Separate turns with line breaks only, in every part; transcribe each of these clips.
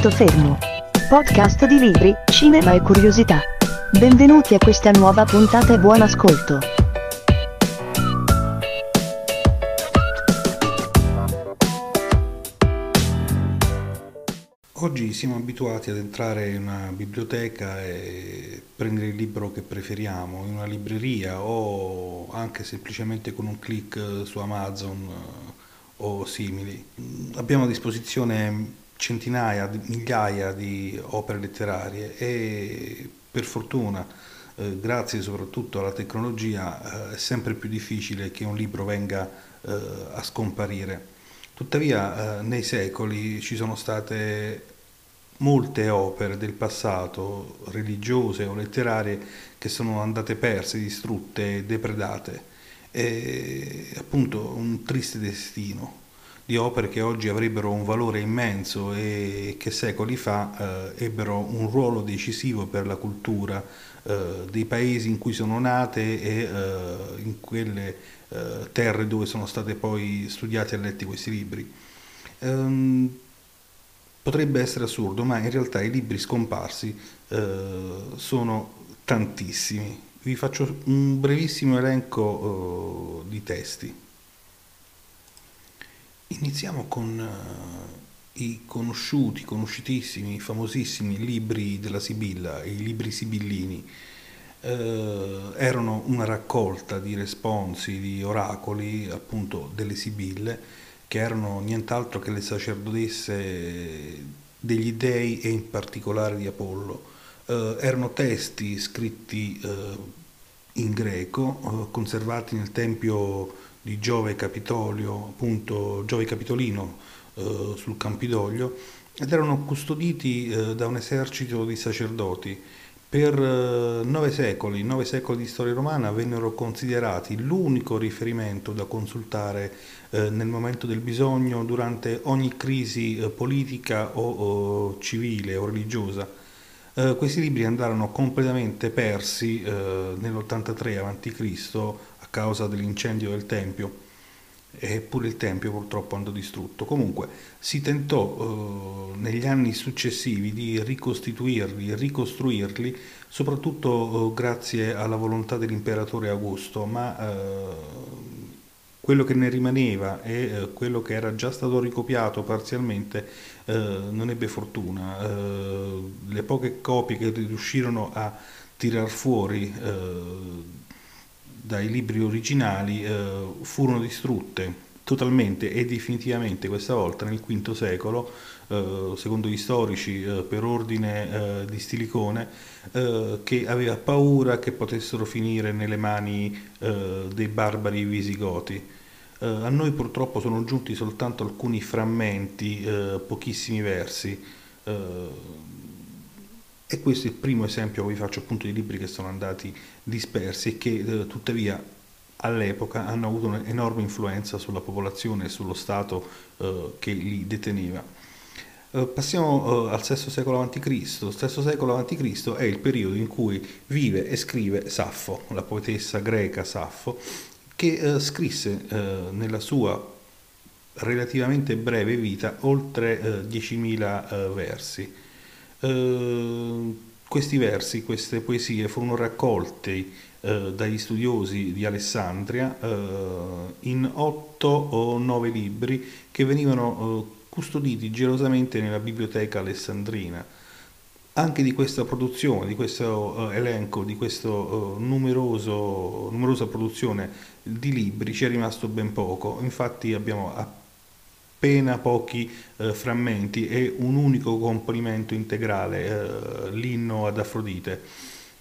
Punto fermo. Podcast di libri, cinema e curiosità. Benvenuti a questa nuova puntata e buon ascolto.
Oggi siamo abituati ad entrare in una biblioteca e prendere il libro che preferiamo, in una libreria o anche semplicemente con un clic su Amazon eh, o simili. Abbiamo a disposizione centinaia, migliaia di opere letterarie e per fortuna, eh, grazie soprattutto alla tecnologia, eh, è sempre più difficile che un libro venga eh, a scomparire. Tuttavia eh, nei secoli ci sono state molte opere del passato, religiose o letterarie, che sono andate perse, distrutte, depredate. È appunto un triste destino di opere che oggi avrebbero un valore immenso e che secoli fa eh, ebbero un ruolo decisivo per la cultura eh, dei paesi in cui sono nate e eh, in quelle eh, terre dove sono state poi studiati e letti questi libri. Ehm, potrebbe essere assurdo, ma in realtà i libri scomparsi eh, sono tantissimi. Vi faccio un brevissimo elenco eh, di testi. Iniziamo con uh, i conosciuti, conosciutissimi, famosissimi libri della Sibilla, i libri sibillini. Uh, erano una raccolta di responsi, di oracoli, appunto delle Sibille, che erano nient'altro che le sacerdotesse degli dei e in particolare di Apollo. Uh, erano testi scritti in greco, conservati nel tempio di Giove appunto Giove Capitolino eh, sul Campidoglio, ed erano custoditi eh, da un esercito di sacerdoti. Per eh, nove secoli, nove secoli di storia romana, vennero considerati l'unico riferimento da consultare eh, nel momento del bisogno durante ogni crisi eh, politica o, o, civile o religiosa. Eh, questi libri andarono completamente persi nell'83 a.C causa dell'incendio del Tempio e pure il Tempio purtroppo andò distrutto. Comunque si tentò eh, negli anni successivi di ricostituirli, ricostruirli, soprattutto eh, grazie alla volontà dell'imperatore Augusto, ma eh, quello che ne rimaneva e eh, quello che era già stato ricopiato parzialmente eh, non ebbe fortuna. Eh, le poche copie che riuscirono a tirar fuori dai libri originali eh, furono distrutte totalmente e definitivamente questa volta nel V secolo, eh, secondo gli storici eh, per ordine eh, di Stilicone, eh, che aveva paura che potessero finire nelle mani eh, dei barbari visigoti. a noi purtroppo sono giunti soltanto alcuni frammenti, pochissimi versi. E questo è il primo esempio che vi faccio appunto di libri che sono andati dispersi e che eh, tuttavia all'epoca hanno avuto un'enorme influenza sulla popolazione e sullo Stato eh, che li deteneva. Eh, passiamo eh, al VI secolo a.C. Il VI secolo a.C. è il periodo in cui vive e scrive Saffo, la poetessa greca Saffo, che eh, scrisse nella sua relativamente breve vita oltre 10.000 versi. Eh, questi versi, queste poesie furono raccolti eh, dagli studiosi di Alessandria eh, in otto o nove libri che venivano eh, custoditi gelosamente nella biblioteca alessandrina. Anche di questa produzione, di questo elenco, di questa numerosa produzione di libri ci è rimasto ben poco. Infatti abbiamo appena pochi eh, frammenti e un unico componimento integrale, eh, l'inno ad Afrodite.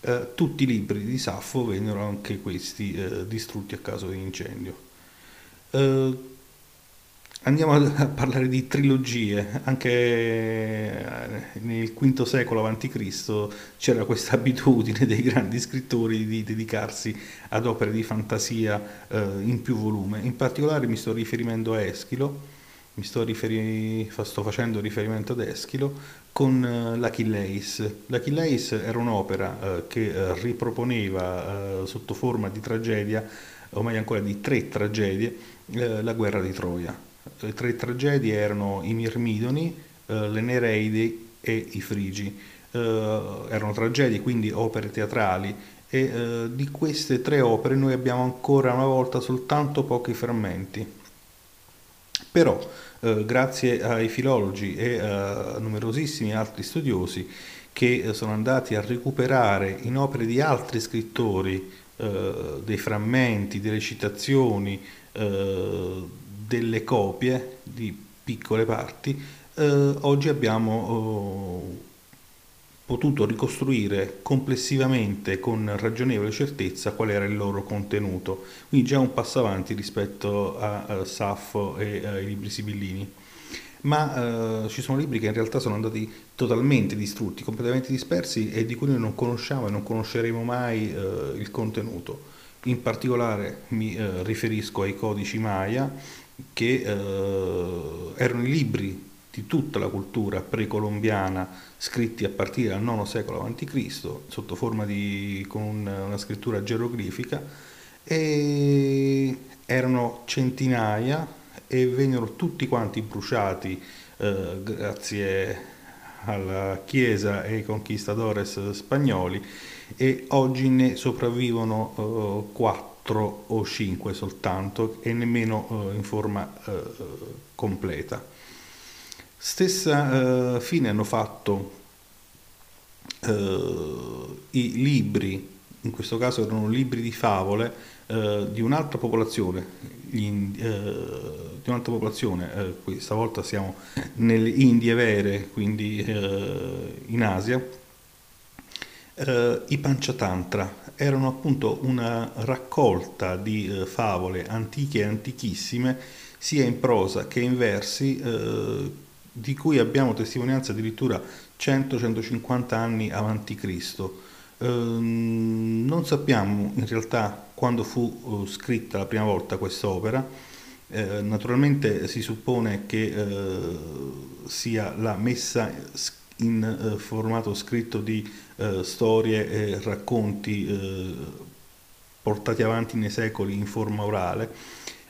Eh, tutti i libri di Saffo vennero anche questi eh, distrutti a causa di incendio. Eh, andiamo a parlare di trilogie, anche eh, nel V secolo a.C. c'era questa abitudine dei grandi scrittori di dedicarsi ad opere di fantasia in più volume, in particolare mi sto riferendo a Eschilo, mi sto, riferi- sto facendo riferimento ad Eschilo, con uh, l'Achilleis. L'Achilleis era un'opera uh, che uh, riproponeva sotto forma di tragedia, o meglio ancora di tre tragedie, la guerra di Troia. Le tre tragedie erano i Mirmidoni, le Nereidi e i Frigi. Eh, erano tragedie, quindi opere teatrali e eh, di queste tre opere noi abbiamo ancora una volta soltanto pochi frammenti. Però, eh, grazie ai filologi e a numerosissimi altri studiosi che eh, sono andati a recuperare in opere di altri scrittori eh, dei frammenti, delle citazioni, eh, delle copie di piccole parti, eh, oggi abbiamo oh, potuto ricostruire complessivamente con ragionevole certezza qual era il loro contenuto, quindi già un passo avanti rispetto a, a Saffo e ai libri sibillini. Ma eh, ci sono libri che in realtà sono andati totalmente distrutti, completamente dispersi e di cui noi non conosciamo e non conosceremo mai eh, il contenuto. In particolare mi eh, riferisco ai codici Maya, che eh, erano i libri di tutta la cultura precolombiana scritti a partire dal IX secolo a.C. sotto forma di con una scrittura geroglifica e erano centinaia e vennero tutti quanti bruciati eh, grazie alla Chiesa e ai conquistadores spagnoli e oggi ne sopravvivono eh, quattro o cinque soltanto e nemmeno eh, in forma eh, completa. Stessa eh, fine hanno fatto eh, i libri, in questo caso erano libri di favole, eh, di un'altra popolazione, in, eh, di un'altra popolazione, eh, questa volta siamo nelle Indie vere, quindi eh, in Asia, i Panchatantra erano appunto una raccolta di favole antiche e antichissime, sia in prosa che in versi, di cui abbiamo testimonianza addirittura 100-150 anni avanti Cristo. Eh, non sappiamo in realtà quando fu eh, scritta la prima volta quest'opera, eh, naturalmente si suppone che eh, sia la messa in formato scritto di storie e racconti portati avanti nei secoli in forma orale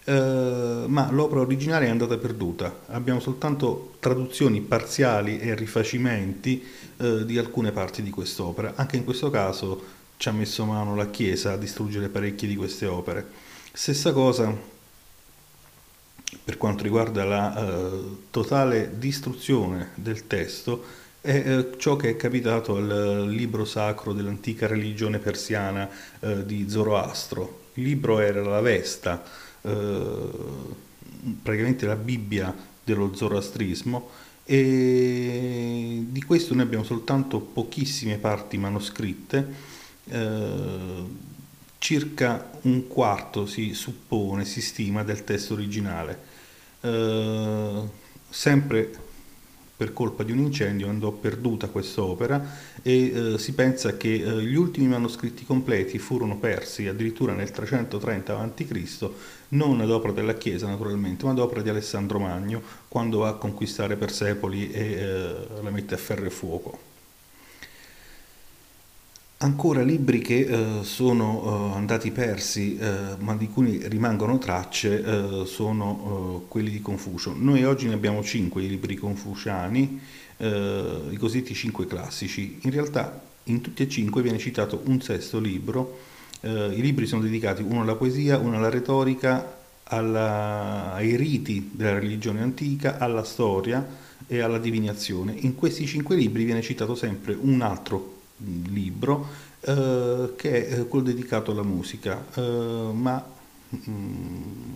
eh, ma l'opera originale è andata perduta. Abbiamo soltanto traduzioni parziali e rifacimenti eh, di alcune parti di quest'opera. Anche in questo caso ci ha messo mano la Chiesa a distruggere parecchie di queste opere. Stessa cosa per quanto riguarda la eh, totale distruzione del testo è eh, ciò che è capitato al libro sacro dell'antica religione persiana eh, di Zoroastro. Il libro era la Vesta, eh, praticamente la Bibbia dello zoroastrismo e di questo noi abbiamo soltanto pochissime parti manoscritte, eh, circa un quarto si suppone, si stima del testo originale. Eh, sempre per colpa di un incendio andò perduta quest'opera e eh, si pensa che eh, gli ultimi manoscritti completi furono persi addirittura nel 330 a.C., non ad opera della Chiesa naturalmente, ma ad opera di Alessandro Magno, quando va a conquistare Persepoli e eh, la mette a ferro e fuoco. Ancora libri che eh, sono eh, andati persi eh, ma di cui rimangono tracce sono quelli di Confucio. Noi oggi ne abbiamo cinque libri confuciani, eh, i cosiddetti cinque classici. In realtà in tutti e cinque viene citato un sesto libro. I libri sono dedicati uno alla poesia, uno alla retorica, alla, ai riti della religione antica, alla storia e alla divinazione. In questi cinque libri viene citato sempre un altro libro eh, che è quello dedicato alla musica, eh, ma mm,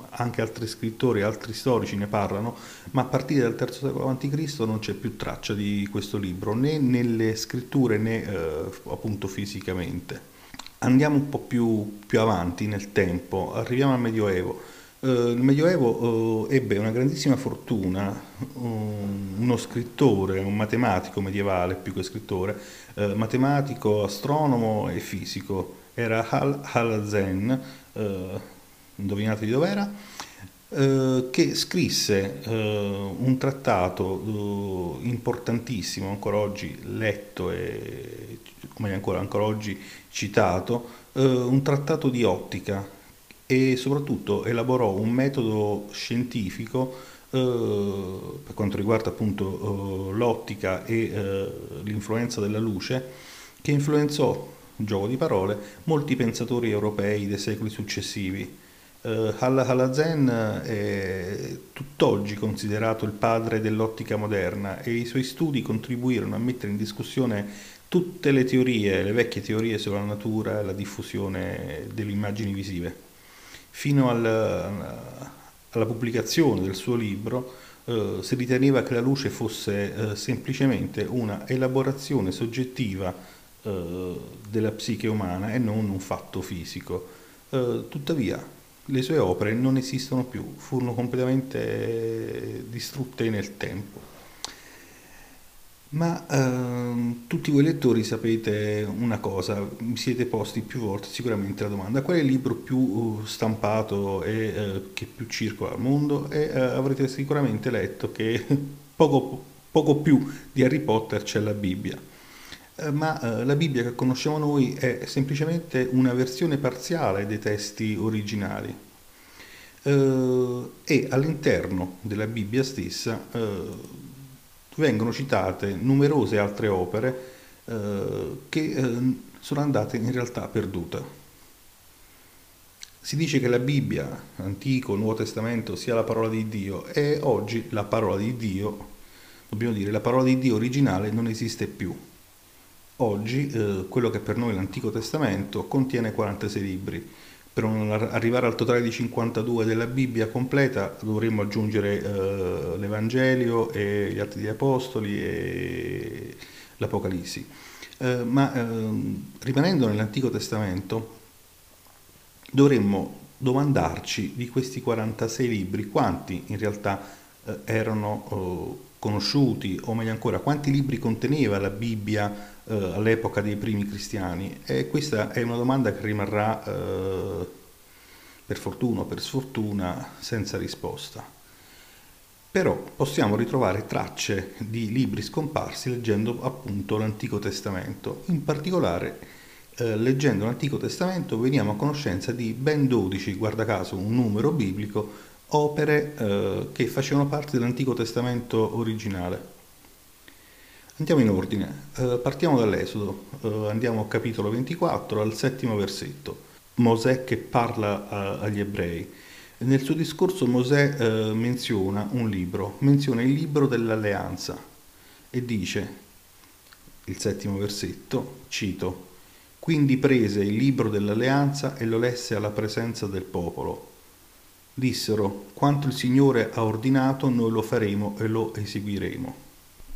anche altri scrittori, altri storici ne parlano, ma a partire dal III secolo a.C. non c'è più traccia di questo libro, né nelle scritture né eh, appunto fisicamente. Andiamo un po' più, più avanti nel tempo, arriviamo al Medioevo. Uh, il Medioevo uh, ebbe una grandissima fortuna, uno scrittore, un matematico medievale più che scrittore, eh, matematico, astronomo e fisico. Era Hal Halazen, indovinate di dov'era, che scrisse un trattato importantissimo, ancora oggi letto e come ancora, ancora oggi citato, un trattato di ottica e soprattutto elaborò un metodo scientifico eh, per quanto riguarda appunto eh, l'ottica e eh, l'influenza della luce, che influenzò, gioco di parole, molti pensatori europei dei secoli successivi. Uh, Halazen è tutt'oggi considerato il padre dell'ottica moderna e i suoi studi contribuirono a mettere in discussione tutte le teorie, le vecchie teorie sulla natura e la diffusione delle immagini visive. Fino al, alla pubblicazione del suo libro eh, si riteneva che la luce fosse eh, semplicemente una elaborazione soggettiva eh, della psiche umana e non un fatto fisico. Eh, tuttavia le sue opere non esistono più, furono completamente distrutte nel tempo. Ma ehm, tutti voi lettori sapete una cosa, mi siete posti più volte sicuramente la domanda, qual è il libro più uh, stampato e eh, che più circola al mondo? E eh, avrete sicuramente letto che poco, poco, più di Harry Potter c'è la Bibbia. Eh, ma eh, la Bibbia che conosciamo noi è semplicemente una versione parziale dei testi originali. Eh, e all'interno della Bibbia stessa vengono citate numerose altre opere che sono andate in realtà perdute. Si dice che la Bibbia, Antico, Nuovo Testamento, sia la parola di Dio e oggi la parola di Dio, dobbiamo dire, la parola di Dio originale non esiste più. Oggi eh, quello che per noi l'Antico Testamento contiene 46 libri, per arrivare al totale di 52 della Bibbia completa dovremmo aggiungere eh, l'Evangelio e gli Atti degli Apostoli e l'Apocalissi. Eh, ma eh, rimanendo nell'Antico Testamento dovremmo domandarci di questi 46 libri quanti in realtà eh, erano oh, conosciuti o meglio ancora quanti libri conteneva la Bibbia eh, all'epoca dei primi cristiani? E questa è una domanda che rimarrà eh, per fortuna o per sfortuna senza risposta. Però possiamo ritrovare tracce di libri scomparsi leggendo appunto l'Antico Testamento. In particolare, eh, leggendo l'Antico Testamento veniamo a conoscenza di ben 12, guarda caso un numero biblico, opere eh, che facevano parte dell'Antico Testamento originale. Andiamo in ordine, eh, partiamo dall'Esodo, eh, andiamo al capitolo 24, al settimo versetto. Mosè che parla a, agli ebrei. Nel suo discorso Mosè eh, menziona un libro, menziona il libro dell'alleanza e dice, il settimo versetto, cito, quindi prese il libro dell'alleanza e lo lesse alla presenza del popolo. Dissero, quanto il Signore ha ordinato noi lo faremo e lo eseguiremo.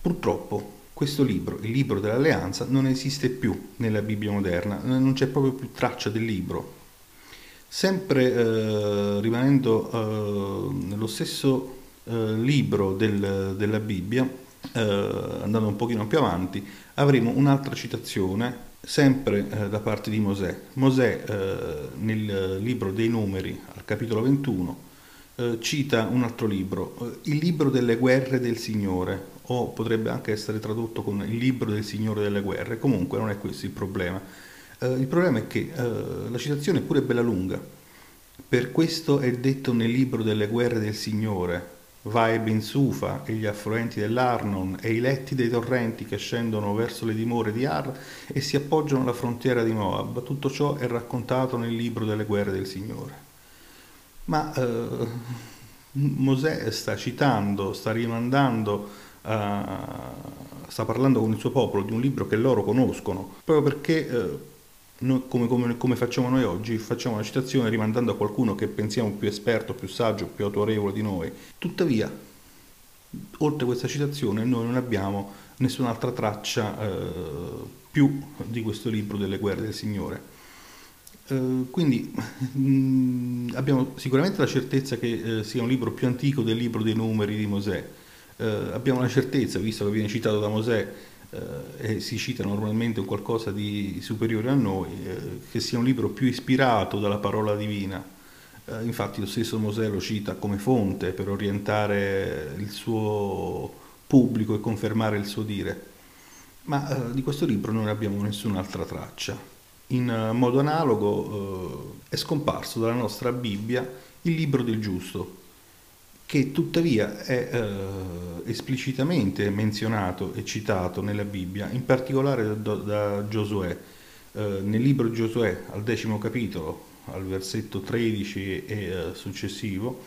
Purtroppo questo libro, il libro dell'alleanza, non esiste più nella Bibbia moderna, non c'è proprio più traccia del libro. Sempre eh, rimanendo eh, nello stesso eh, libro del, della Bibbia, eh, andando un pochino più avanti, avremo un'altra citazione sempre eh, da parte di Mosè. Mosè eh, nel libro dei numeri, al capitolo 21, cita un altro libro, il libro delle guerre del Signore, o potrebbe anche essere tradotto con il libro del Signore delle guerre, comunque non è questo il problema. Eh, il problema è che eh, la citazione è pure bella lunga, per questo è detto nel libro delle guerre del Signore, va e Ben Sufa e gli affluenti dell'Arnon e i letti dei torrenti che scendono verso le dimore di Ar e si appoggiano alla frontiera di Moab. Tutto ciò è raccontato nel libro delle guerre del Signore. Ma eh, Mosè sta citando, sta rimandando sta parlando con il suo popolo di un libro che loro conoscono, proprio perché uh, noi, come, come, come, facciamo noi oggi, facciamo una citazione rimandando a qualcuno che pensiamo più esperto, più saggio, più autorevole di noi. Tuttavia, oltre questa citazione, noi non abbiamo nessun'altra traccia uh, più di questo libro delle guerre del Signore. Uh, quindi mh, mm, abbiamo sicuramente la certezza che uh, sia un libro più antico del libro dei numeri di Mosè, eh, abbiamo la certezza, visto che viene citato da Mosè eh, e si cita normalmente un qualcosa di superiore a noi, eh, che sia un libro più ispirato dalla parola divina. Eh, infatti lo stesso Mosè lo cita come fonte per orientare il suo pubblico e confermare il suo dire. Ma eh, di questo libro non abbiamo nessun'altra traccia. In eh, modo analogo è scomparso dalla nostra Bibbia il libro del giusto, che tuttavia è eh, esplicitamente menzionato e citato nella Bibbia, in particolare da, da Giosuè. Eh, nel libro Giosuè, al decimo capitolo, al versetto 13 e eh, successivo,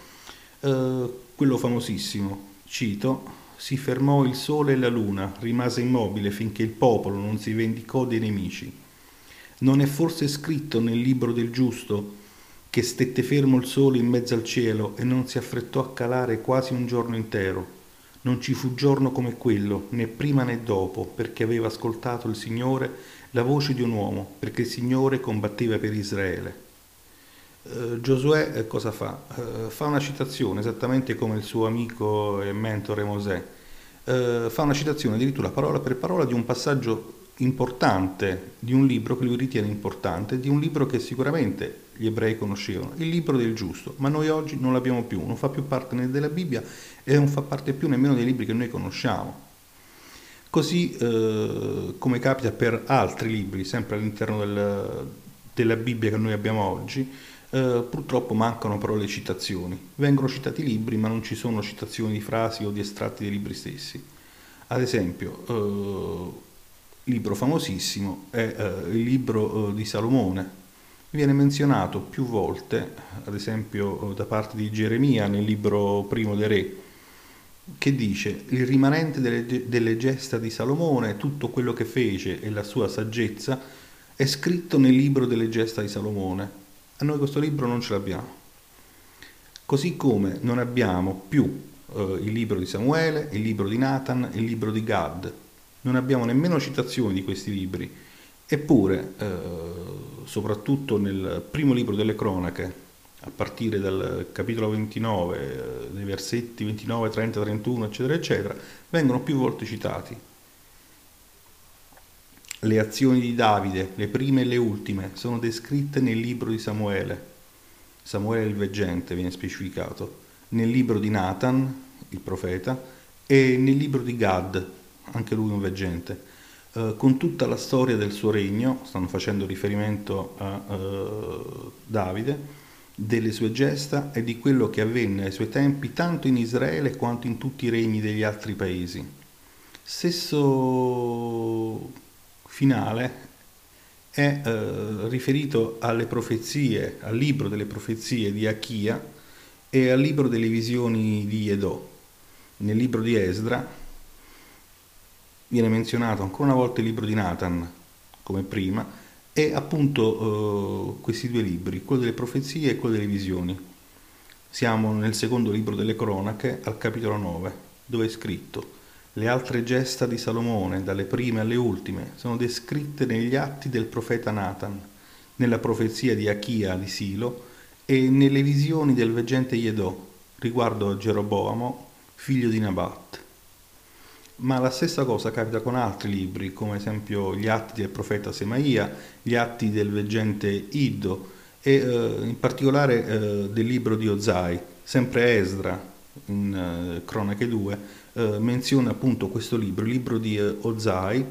eh, quello famosissimo, cito, si fermò il sole e la luna, rimase immobile finché il popolo non si vendicò dei nemici. Non è forse scritto nel libro del giusto che stette fermo il sole in mezzo al cielo e non si affrettò a calare quasi un giorno intero? Non ci fu giorno come quello, né prima né dopo, perché aveva ascoltato il Signore la voce di un uomo, perché il Signore combatteva per Israele. Uh, Giosuè eh, cosa fa? Uh, fa una citazione, esattamente come il suo amico e mentore Mosè, uh, fa una citazione addirittura parola per parola di un passaggio importante, di un libro che lui ritiene importante, di un libro che sicuramente gli ebrei conoscevano, il libro del giusto, ma noi oggi non l'abbiamo più, non fa più parte né della Bibbia e non fa parte più nemmeno dei libri che noi conosciamo. Così come capita per altri libri, sempre all'interno del, della Bibbia che noi abbiamo oggi, eh, purtroppo mancano però le citazioni. Vengono citati libri, ma non ci sono citazioni di frasi o di estratti dei libri stessi. Ad esempio, eh, libro famosissimo è eh, il libro eh, di Salomone. Viene menzionato più volte, ad esempio da parte di Geremia nel libro primo dei re, che dice il rimanente delle, delle gesta di Salomone, tutto quello che fece e la sua saggezza, è scritto nel libro delle gesta di Salomone a noi questo libro non ce l'abbiamo. Così come non abbiamo più eh, il libro di Samuele, il libro di Nathan, il libro di Gad. Non abbiamo nemmeno citazioni di questi libri. Eppure, eh, soprattutto nel primo libro delle cronache, a partire dal capitolo 29, eh, dei versetti 29, 30, 31, eccetera, eccetera, vengono più volte citati le azioni di Davide, le prime e le ultime, sono descritte nel libro di Samuele. Samuele il veggente viene specificato, nel libro di Nathan, il profeta, e nel libro di Gad, anche lui un veggente, eh, con tutta la storia del suo regno, stanno facendo riferimento a eh, Davide, delle sue gesta e di quello che avvenne ai suoi tempi tanto in Israele quanto in tutti i regni degli altri paesi. Stesso finale è eh, riferito alle profezie, al libro delle profezie di Achia e al libro delle visioni di Edò. Nel libro di Esdra viene menzionato ancora una volta il libro di Nathan, come prima, e appunto eh, questi due libri, quello delle profezie e quello delle visioni. Siamo nel secondo libro delle cronache, al capitolo 9, dove è scritto le altre gesta di Salomone, dalle prime alle ultime, sono descritte negli atti del profeta Nathan, nella profezia di Achia di Silo e nelle visioni del veggente Yedò riguardo a Geroboamo, figlio di Nabat. Ma la stessa cosa capita con altri libri, come ad esempio gli atti del profeta Semaia, gli atti del veggente Iddo e eh, in particolare eh, del libro di Ozai, sempre Esdra, in eh, Cronache 2, eh, menziona appunto questo libro, il libro di eh, Ozai,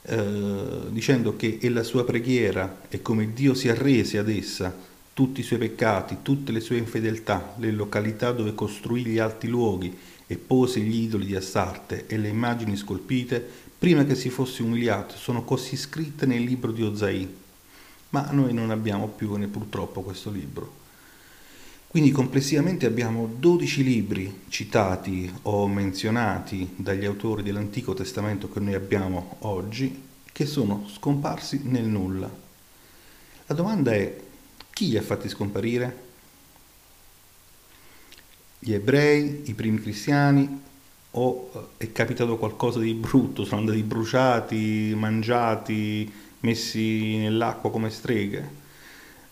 eh, dicendo che è la sua preghiera e come Dio si arrese ad essa tutti i suoi peccati, tutte le sue infedeltà, le località dove costruì gli alti luoghi e pose gli idoli di Astarte e le immagini scolpite, prima che si fosse umiliato, sono così scritte nel libro di Ozai. Ma noi non abbiamo più né purtroppo questo libro. Quindi complessivamente abbiamo 12 libri citati o menzionati dagli autori dell'Antico Testamento che noi abbiamo oggi, che sono scomparsi nel nulla. La domanda è chi li ha fatti scomparire? Gli ebrei, i primi cristiani o è capitato qualcosa di brutto, sono andati bruciati, mangiati, messi nell'acqua come streghe?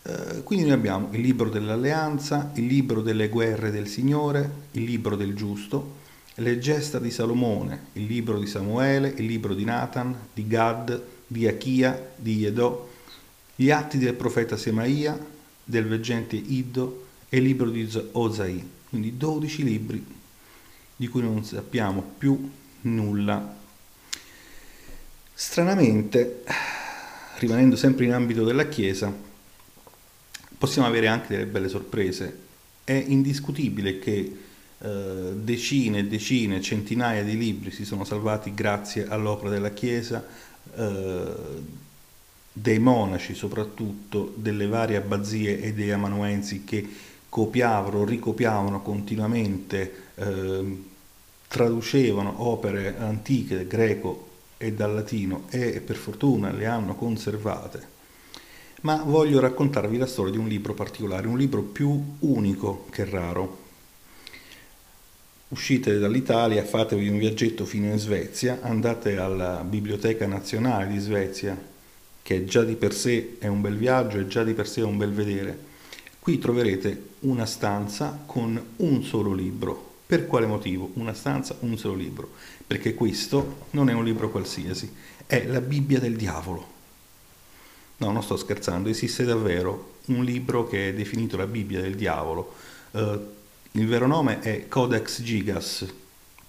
Eh, quindi noi abbiamo il libro dell'alleanza, il libro delle guerre del Signore, il libro del giusto, le gesta di Salomone, il libro di Samuele, il libro di Nathan, di Gad, di Achia, di Yedò, gli atti del profeta Semaia, del veggente Iddo e il libro di Ozai. Quindi 12 libri di cui non sappiamo più nulla. Stranamente, rimanendo sempre in ambito della Chiesa, possiamo avere anche delle belle sorprese. È indiscutibile che eh, decine e decine, centinaia di libri si sono salvati grazie all'opera della Chiesa, eh, dei monaci soprattutto, delle varie abbazie e dei amanuensi che copiavano, ricopiavano continuamente, eh, traducevano opere antiche, greco e dal latino e per fortuna le hanno conservate. Ma voglio raccontarvi la storia di un libro particolare, un libro più unico che raro. Uscite dall'Italia, fatevi un viaggetto fino in Svezia, andate alla Biblioteca Nazionale di Svezia, che già di per sé è un bel viaggio e già di per sé è un bel vedere. Qui troverete una stanza con un solo libro. Per quale motivo? Una stanza, un solo libro. Perché questo non è un libro qualsiasi, è la Bibbia del diavolo. No, non sto scherzando, esiste davvero un libro che è definito la Bibbia del diavolo. Uh, il vero nome è Codex Gigas,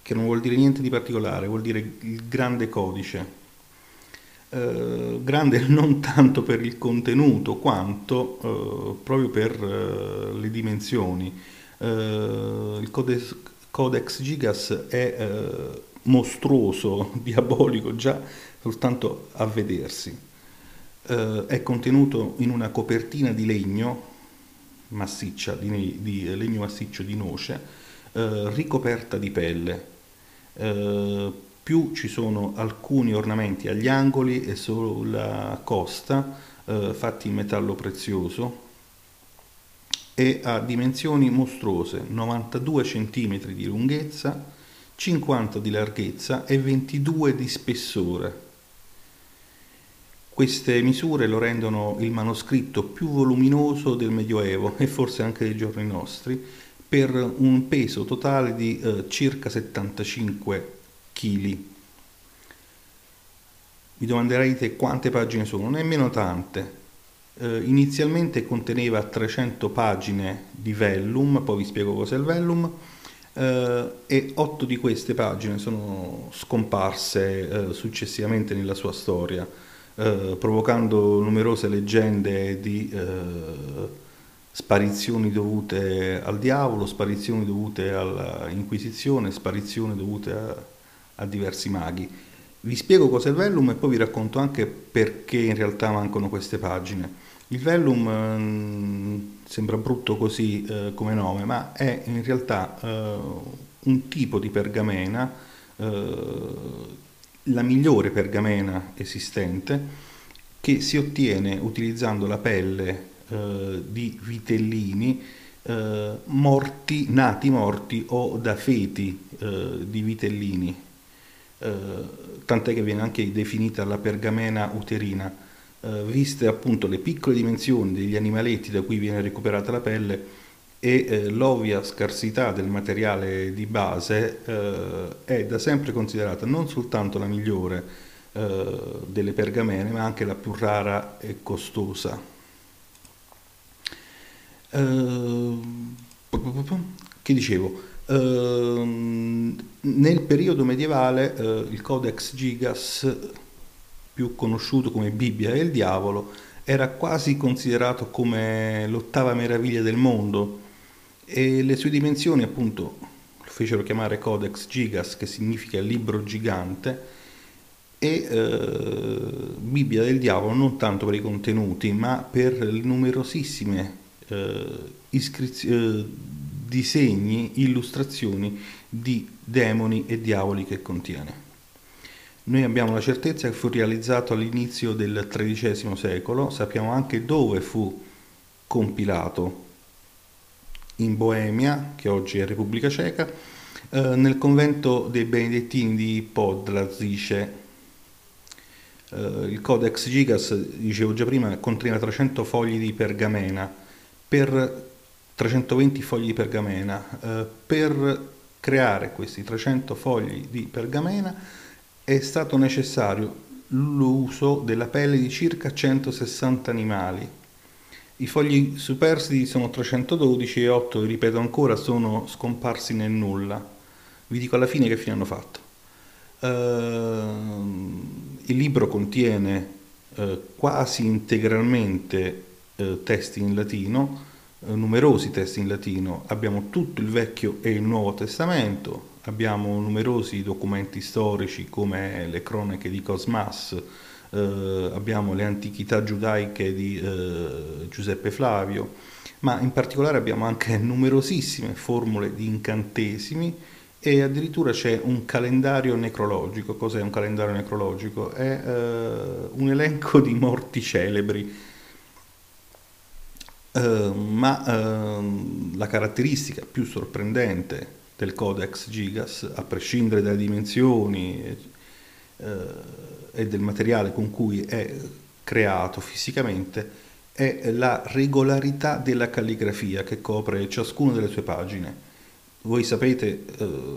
che non vuol dire niente di particolare, vuol dire il grande codice. Uh, grande non tanto per il contenuto quanto uh, proprio per le dimensioni. il Codex, Codex Gigas è mostruoso, diabolico già soltanto a vedersi eh, è contenuto in una copertina di legno massiccia, di, di legno massiccio di noce, eh, ricoperta di pelle. Più ci sono alcuni ornamenti agli angoli e sulla costa eh, fatti in metallo prezioso e ha dimensioni mostruose, 92 cm di lunghezza, 50 di larghezza e 22 di spessore. Queste misure lo rendono il manoscritto più voluminoso del Medioevo e forse anche dei giorni nostri, per un peso totale di eh, circa 75 kg. Vi domanderete quante pagine sono, nemmeno tante. Eh, inizialmente conteneva 300 pagine di vellum, poi vi spiego cos'è il vellum, eh, e 8 di queste pagine sono scomparse eh, successivamente nella sua storia eh, provocando numerose leggende di eh, sparizioni dovute al diavolo, sparizioni dovute all'Inquisizione, sparizioni dovute a, a diversi maghi. Vi spiego cos'è il Vellum e poi vi racconto anche perché in realtà mancano queste pagine. Il Vellum eh, sembra brutto così eh, come nome, ma è in realtà eh, un tipo di pergamena eh, la migliore pergamena esistente che si ottiene utilizzando la pelle eh, di vitellini eh, morti, nati morti o da feti eh, di vitellini, eh, tant'è che viene anche definita la pergamena uterina, eh, viste appunto le piccole dimensioni degli animaletti da cui viene recuperata la pelle e eh, l'ovvia scarsità del materiale di base eh, è da sempre considerata non soltanto la migliore eh, delle pergamene, ma anche la più rara e costosa. Che dicevo? Ehm, nel periodo medievale eh, il Codex Gigas, più conosciuto come Bibbia del Diavolo, era quasi considerato come l'ottava meraviglia del mondo e le sue dimensioni appunto lo fecero chiamare Codex Gigas che significa libro gigante e eh, Bibbia del diavolo non tanto per i contenuti ma per le numerosissime eh, iscrizi- eh, disegni, illustrazioni di demoni e diavoli che contiene. Noi abbiamo la certezza che fu realizzato all'inizio del XIII secolo, sappiamo anche dove fu compilato in Boemia, che oggi è Repubblica Ceca, eh, nel convento dei Benedettini di Podlazice. Eh, il Codex Gigas, dicevo già prima, conteneva 300 fogli di pergamena per 320 fogli di pergamena. Eh, per creare questi 300 fogli di pergamena è stato necessario l'uso della pelle di circa 160 animali i fogli superstiti sono 312 e 8, ripeto ancora, sono scomparsi nel nulla. Vi dico alla fine che fine hanno fatto. Uh, il libro contiene uh, quasi integralmente uh, testi in latino, numerosi testi in latino, abbiamo tutto il Vecchio e il Nuovo Testamento, abbiamo numerosi documenti storici come le cronache di Cosmas, eh, abbiamo le antichità giudaiche di eh, Giuseppe Flavio, ma in particolare abbiamo anche numerosissime formule di incantesimi e addirittura c'è un calendario necrologico. Cos'è un calendario necrologico? È eh, un elenco di morti celebri. Uh, ma uh, la caratteristica più sorprendente del Codex Gigas, a prescindere dalle dimensioni uh, e del materiale con cui è creato fisicamente, è la regolarità della calligrafia che copre ciascuna delle sue pagine. Voi sapete eh,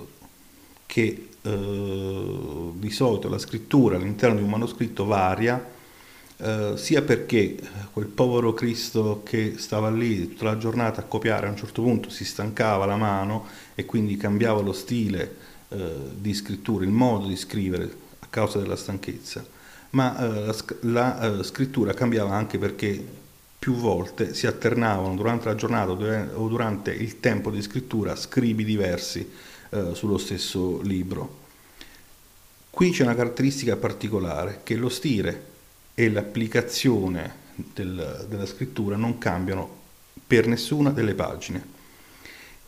che eh, di solito la scrittura all'interno di un manoscritto varia eh, sia perché quel povero Cristo che stava lì tutta la giornata a copiare a un certo punto si stancava la mano e quindi cambiava lo stile eh, di scrittura, il modo di scrivere a causa della stanchezza, ma eh, la, la eh, scrittura cambiava anche perché più volte si alternavano durante la giornata o durante il tempo di scrittura scribi diversi eh, sullo stesso libro. Qui c'è una caratteristica particolare, che lo stile e l'applicazione del, della scrittura non cambiano per nessuna delle pagine.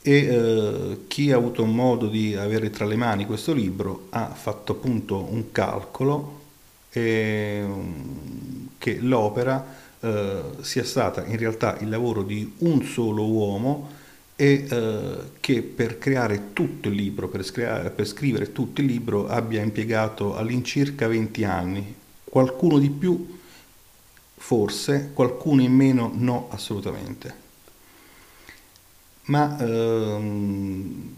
E eh, chi ha avuto modo di avere tra le mani questo libro ha fatto appunto un calcolo eh, che l'opera eh, sia stata in realtà il lavoro di un solo uomo e eh, che per creare tutto il libro, per, scri- per scrivere tutto il libro abbia impiegato all'incirca 20 anni, qualcuno di più forse, qualcuno in meno no assolutamente. Ma ehm,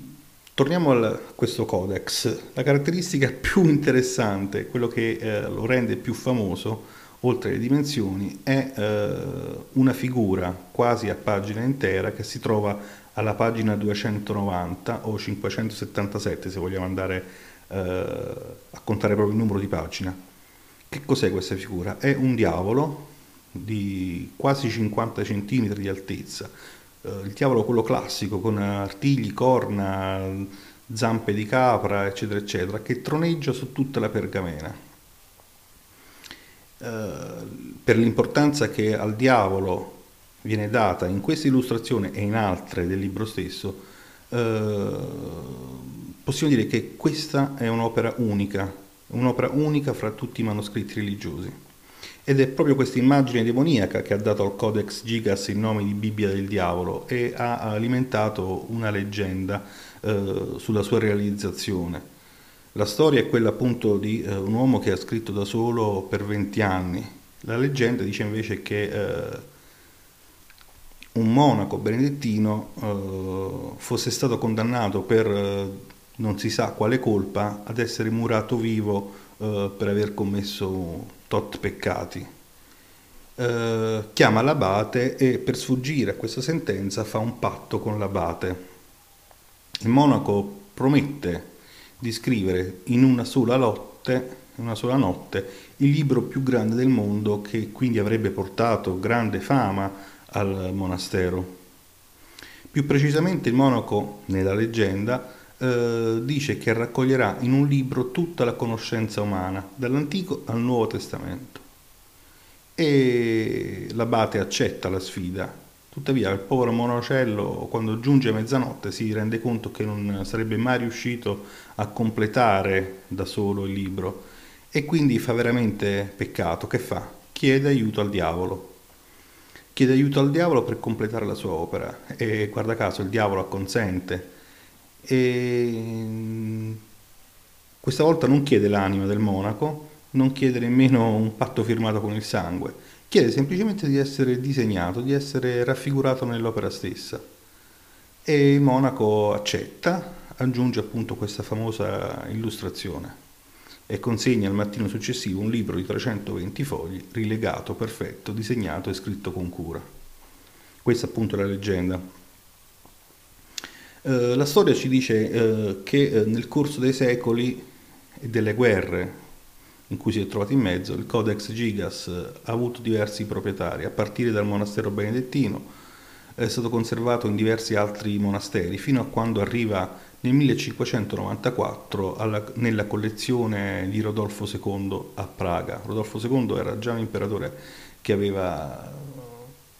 torniamo a questo codex. La caratteristica più interessante, quello che eh, lo rende più famoso, oltre le dimensioni, è eh, una figura quasi a pagina intera che si trova alla pagina 290 o 577 se vogliamo andare eh, a contare proprio il numero di pagina. Che cos'è questa figura? È un diavolo di quasi 50 cm di altezza, eh, il diavolo quello classico con artigli, corna, zampe di capra, eccetera, eccetera, che troneggia su tutta la pergamena. Per l'importanza che al diavolo viene data in questa illustrazione e in altre del libro stesso, eh, possiamo dire che questa è un'opera unica, un'opera unica fra tutti i manoscritti religiosi. Ed è proprio questa immagine demoniaca che ha dato al Codex Gigas il nome di Bibbia del Diavolo e ha alimentato una leggenda eh, sulla sua realizzazione. La storia è quella appunto di eh, un uomo che ha scritto da solo per 20 anni. La leggenda dice invece che eh, un monaco benedettino eh, fosse stato condannato per eh, non si sa quale colpa ad essere murato vivo eh, per aver commesso tot peccati. Eh, chiama l'abate e per sfuggire a questa sentenza fa un patto con l'abate. Il monaco promette di scrivere in una sola lotte, una sola notte, il libro più grande del mondo che quindi avrebbe portato grande fama al monastero. Più precisamente il monaco, nella leggenda, eh, dice che raccoglierà in un libro tutta la conoscenza umana, dall'Antico al Nuovo Testamento. E l'abate accetta la sfida Tuttavia il povero monocello quando giunge mezzanotte si rende conto che non sarebbe mai riuscito a completare da solo il libro e quindi fa veramente peccato. Che fa? Chiede aiuto al diavolo. Chiede aiuto al diavolo per completare la sua opera e guarda caso il diavolo acconsente. E questa volta non chiede l'anima del monaco, non chiede nemmeno un patto firmato con il sangue chiede semplicemente di essere disegnato, di essere raffigurato nell'opera stessa. E Monaco accetta, aggiunge appunto questa famosa illustrazione e consegna il mattino successivo un libro di 320 fogli, rilegato, perfetto, disegnato e scritto con cura. Questa appunto è la leggenda. Eh, la storia ci dice eh, che eh, nel corso dei secoli e delle guerre in cui si è trovato in mezzo, il Codex Gigas ha avuto diversi proprietari, a partire dal monastero benedettino, è stato conservato in diversi altri monasteri fino a quando arriva nel 1594 alla, nella collezione di Rodolfo II a Praga. Rodolfo II era già un imperatore che aveva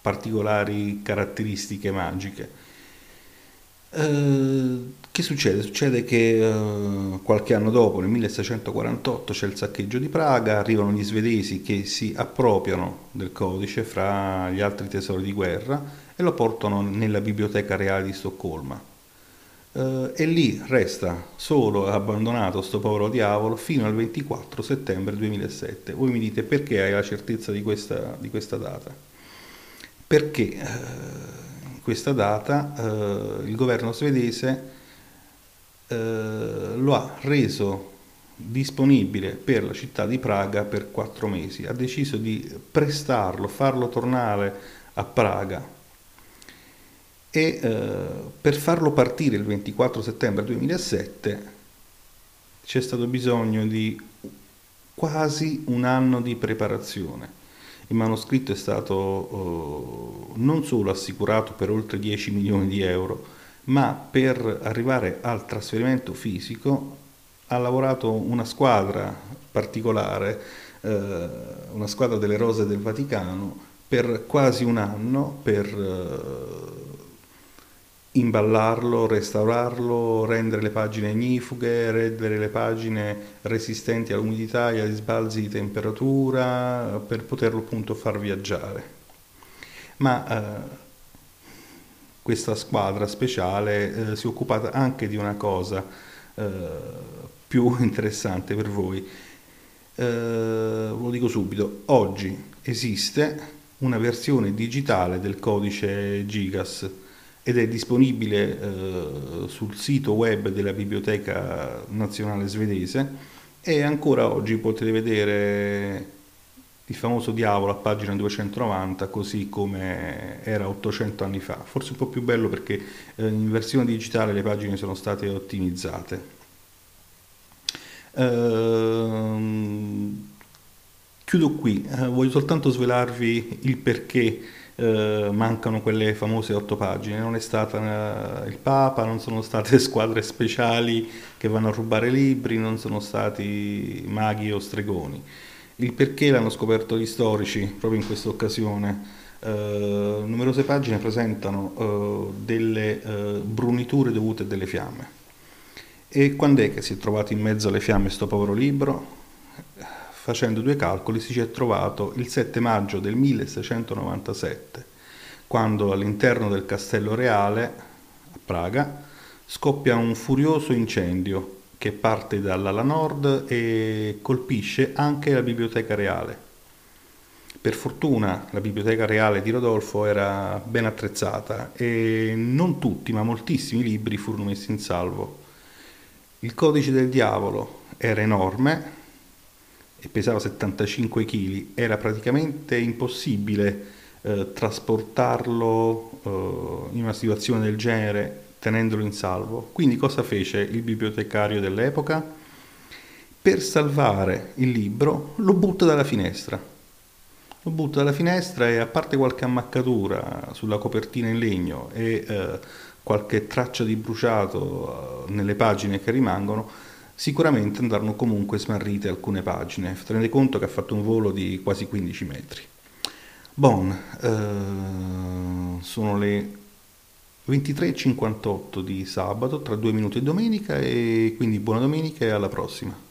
particolari caratteristiche magiche. Eh, che succede? Succede che eh, qualche anno dopo, nel 1648, c'è il saccheggio di Praga, arrivano gli svedesi che si appropriano del codice fra gli altri tesori di guerra e lo portano nella biblioteca reale di Stoccolma. Eh, e lì resta solo abbandonato sto povero diavolo fino al 24 settembre 2007. Voi mi dite perché hai la certezza di questa, di questa data? Perché eh, questa data eh, il governo svedese eh, lo ha reso disponibile per la città di Praga per quattro mesi. Ha deciso di prestarlo, farlo tornare a Praga e eh, per farlo partire il 24 settembre 2007 c'è stato bisogno di quasi un anno di preparazione. Il manoscritto è stato eh, non solo assicurato per oltre 10 milioni di euro, ma per arrivare al trasferimento fisico ha lavorato una squadra particolare, eh, una squadra delle Rose del Vaticano, per quasi un anno per eh, imballarlo, restaurarlo, rendere le pagine ignifughe, rendere le pagine resistenti all'umidità e agli sbalzi di temperatura, per poterlo appunto far viaggiare. Ma eh, questa squadra speciale eh, si è occupata anche di una cosa eh, più interessante per voi. Eh, lo dico subito, oggi esiste una versione digitale del codice Gigas ed è disponibile eh, sul sito web della Biblioteca Nazionale Svedese e ancora oggi potete vedere il famoso diavolo a pagina 290 così come era 800 anni fa. Forse un po' più bello perché eh, in versione digitale le pagine sono state ottimizzate. Ehm, chiudo qui. Eh, voglio soltanto svelarvi il perché eh, mancano quelle famose otto pagine non è stata eh, il Papa non sono state squadre speciali che vanno a rubare libri non sono stati maghi o stregoni il perché l'hanno scoperto gli storici proprio in questa occasione. Uh, numerose pagine presentano uh, delle uh, bruniture dovute a delle fiamme. E quando è che si è trovato in mezzo alle fiamme questo povero libro? Facendo due calcoli si è trovato il 7 maggio del 1697, quando all'interno del Castello Reale a Praga scoppia un furioso incendio che parte dall'ala nord e colpisce anche la biblioteca reale. Per fortuna la biblioteca reale di Rodolfo era ben attrezzata e non tutti, ma moltissimi libri furono messi in salvo. Il codice del diavolo era enorme e pesava 75 kg, era praticamente impossibile eh, trasportarlo eh, in una situazione del genere tenendolo in salvo. Quindi cosa fece il bibliotecario dell'epoca? Per salvare il libro lo butta dalla finestra. Lo butta dalla finestra e a parte qualche ammaccatura sulla copertina in legno e eh, qualche traccia di bruciato eh, nelle pagine che rimangono, sicuramente andarono comunque smarrite alcune pagine. Tenete conto che ha fatto un volo di quasi 15 metri. Bon, eh, sono le 23.58 di sabato, tra due minuti e domenica, e quindi buona domenica e alla prossima.